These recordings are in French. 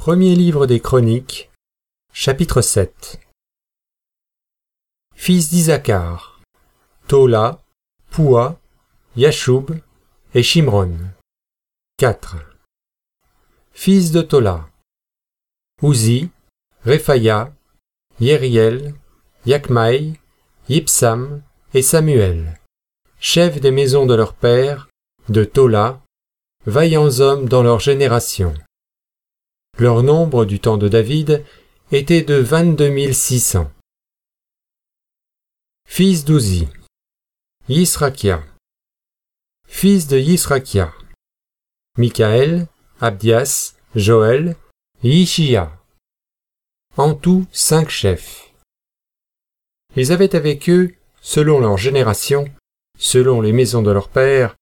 Premier livre des Chroniques, chapitre 7 Fils d'Isaacar, Tola, Poua, Yashub et Shimron. 4. Fils de Tola, Uzi, Rephaya, Yeriel, Yakmaï, Yipsam et Samuel, chefs des maisons de leur père, de Tola, vaillants hommes dans leur génération. Leur nombre du temps de David était de vingt-deux six cents. Fils d'Ouzi, Yisrakia. Fils de Yisrakia, Michaël, Abdias, Joël, Yishia. En tout cinq chefs. Ils avaient avec eux, selon leur génération, selon les maisons de leur père,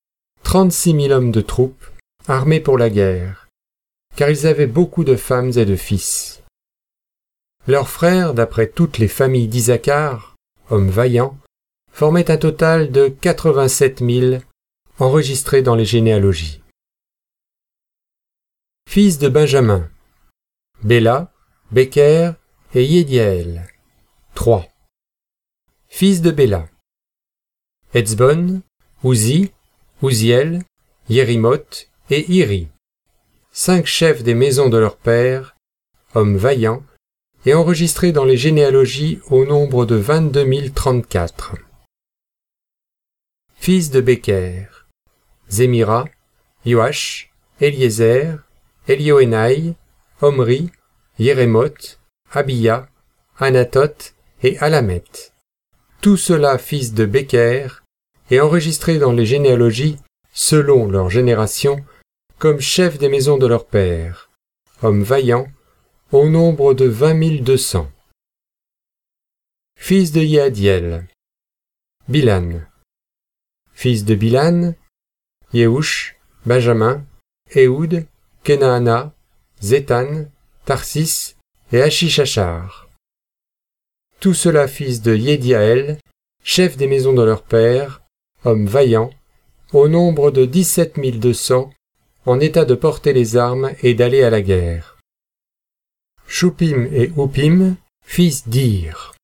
trente-six mille hommes de troupes, armés pour la guerre car ils avaient beaucoup de femmes et de fils. Leurs frères, d'après toutes les familles d'Isaacar, hommes vaillants, formaient un total de 87 000 enregistrés dans les généalogies. Fils de Benjamin, Béla, Becker et Yédiaël. 3. Fils de Béla, Etzbon, Uzi, Uziel, Yérimoth et Iri cinq chefs des maisons de leur père, hommes vaillants, et enregistrés dans les généalogies au nombre de vingt-deux mille trente-quatre. Fils de Becker, Zémira, Yoash, Eliezer, Elioénaï, Omri, Yérémoth, Abia, Anatoth et Alamet. Tout cela fils de Becker, et enregistrés dans les généalogies, selon leur génération, comme chefs des maisons de leur père, hommes vaillants, au nombre de vingt mille deux cents. Fils de Yadiel, Bilan. Fils de Bilan, Yehush, Benjamin, Ehud, Kenaana, Zétan, Tarsis et Achishachar. Tout cela fils de Yediael, chef des maisons de leur père, hommes vaillants, au nombre de dix-sept mille deux cents en état de porter les armes et d'aller à la guerre. Choupim et Oupim, fils d'Ir.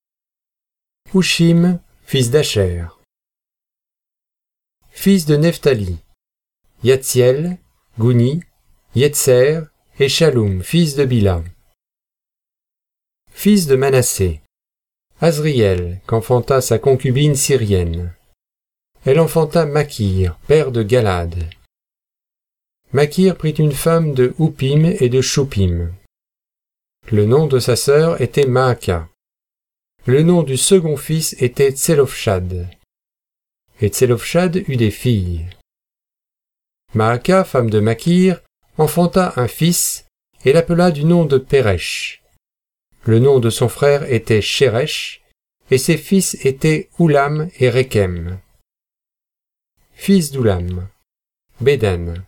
Hushim, fils d'Acher. Fils de Nephtali. Yatziel, Gouni, Yetzer et Shalom, fils de Bila. Fils de Manassé. Azriel, qu'enfanta sa concubine syrienne. Elle enfanta Makir, père de Galad. Makir prit une femme de Houpim et de Choupim. Le nom de sa sœur était Maaka. Le nom du second fils était Tselofshad. Et Tselofshad eut des filles. Maaka, femme de Makir, enfanta un fils et l'appela du nom de Péresh. Le nom de son frère était Sheresh, et ses fils étaient Oulam et Rekem. Fils d'Oulam, Bédan.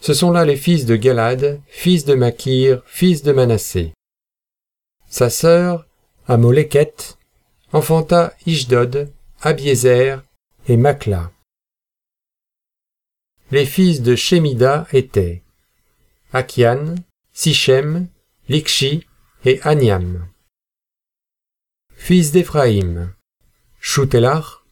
Ce sont là les fils de Galad, fils de Makir, fils de Manassé. Sa sœur, Amoleket, enfanta Ishdod, Abiezer et Makla. Les fils de Shemida étaient Akian, Sichem, Likshi et Aniam. Fils d'Éphraïm, Shutelach,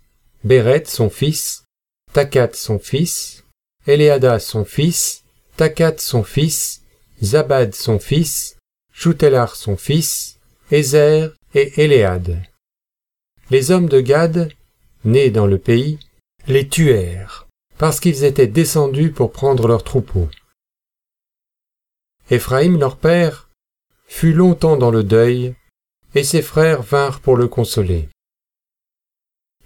Béret son fils, Takat son fils, Eléada son fils, Takat son fils, Zabad son fils, Choutelar son fils, Ézer et Éléad. Les hommes de Gad, nés dans le pays, les tuèrent, parce qu'ils étaient descendus pour prendre leurs troupeaux. Éphraïm, leur père, fut longtemps dans le deuil, et ses frères vinrent pour le consoler.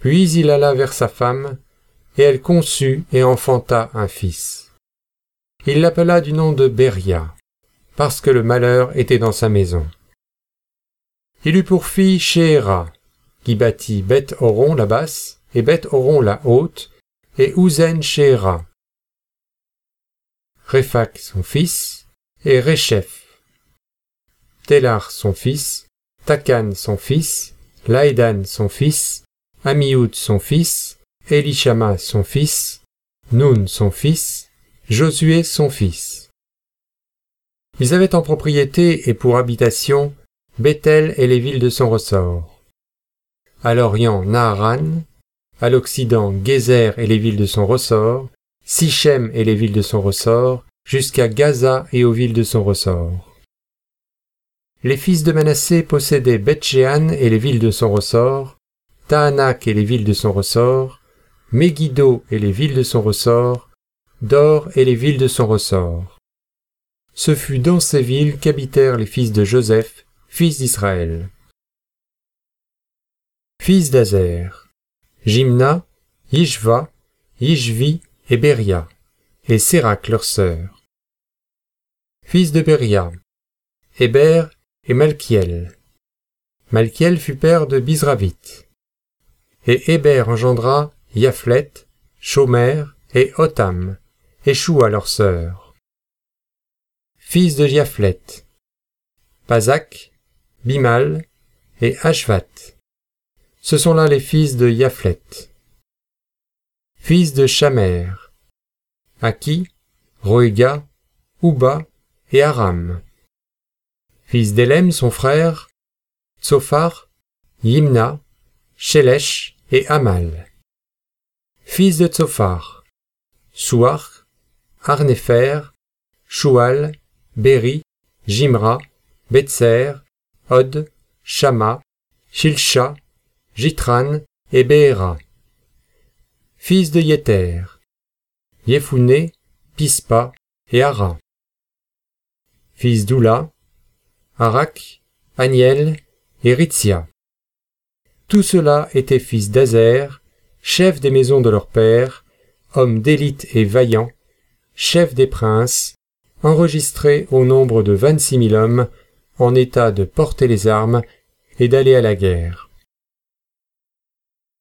Puis il alla vers sa femme, et elle conçut et enfanta un fils. Il l'appela du nom de Beria, parce que le malheur était dans sa maison. Il eut pour fille Shéhéra, qui bâtit Beth la basse et Beth la haute, et Ouzen Shéhéra. Réphak son fils, et Réchef. Télar son fils, Takan son fils, Laïdan son fils, Amioud son fils, Elishama son fils, Nun son fils, Josué son fils. Ils avaient en propriété et pour habitation Bethel et les villes de son ressort. À l'orient, Naharan, à l'occident, Gézer et les villes de son ressort, Sichem et les villes de son ressort, jusqu'à Gaza et aux villes de son ressort. Les fils de Manassé possédaient Bethshean et les villes de son ressort, Tahanak et les villes de son ressort, Megiddo et les villes de son ressort, Dor et les villes de son ressort. Ce fut dans ces villes qu'habitèrent les fils de Joseph, fils d'Israël. Fils d'Azer, Jimna, Yishva, Yishvi et Beria, et Sérac leur sœur. Fils de Beria, Héber et Malkiel. Malkiel fut père de Bizravit. Et Héber engendra Yaflet, Shomer et Otam, et Shua leur sœur. Fils de Yaflet, Pazak, Bimal et Ashvat. Ce sont là les fils de Yaflet. Fils de Shamer, Aki, Roega, Uba et Aram. Fils d'Elem, son frère, Tsophar, Yimna, Shelesh et Amal. Fils de Tsophar, Souar, Arnefer, Shual, Beri, Jimra, Betser, Od, Shama, Shilsha, Jitran et Beera. Fils de Yéter, Yefouné, Pispa et Ara. Fils d'Oula, Arak, Aniel et Ritzia. Tout cela étaient fils d'Azer, chefs des maisons de leur père, hommes d'élite et vaillants, chefs des princes, enregistrés au nombre de vingt-six mille hommes, en état de porter les armes et d'aller à la guerre.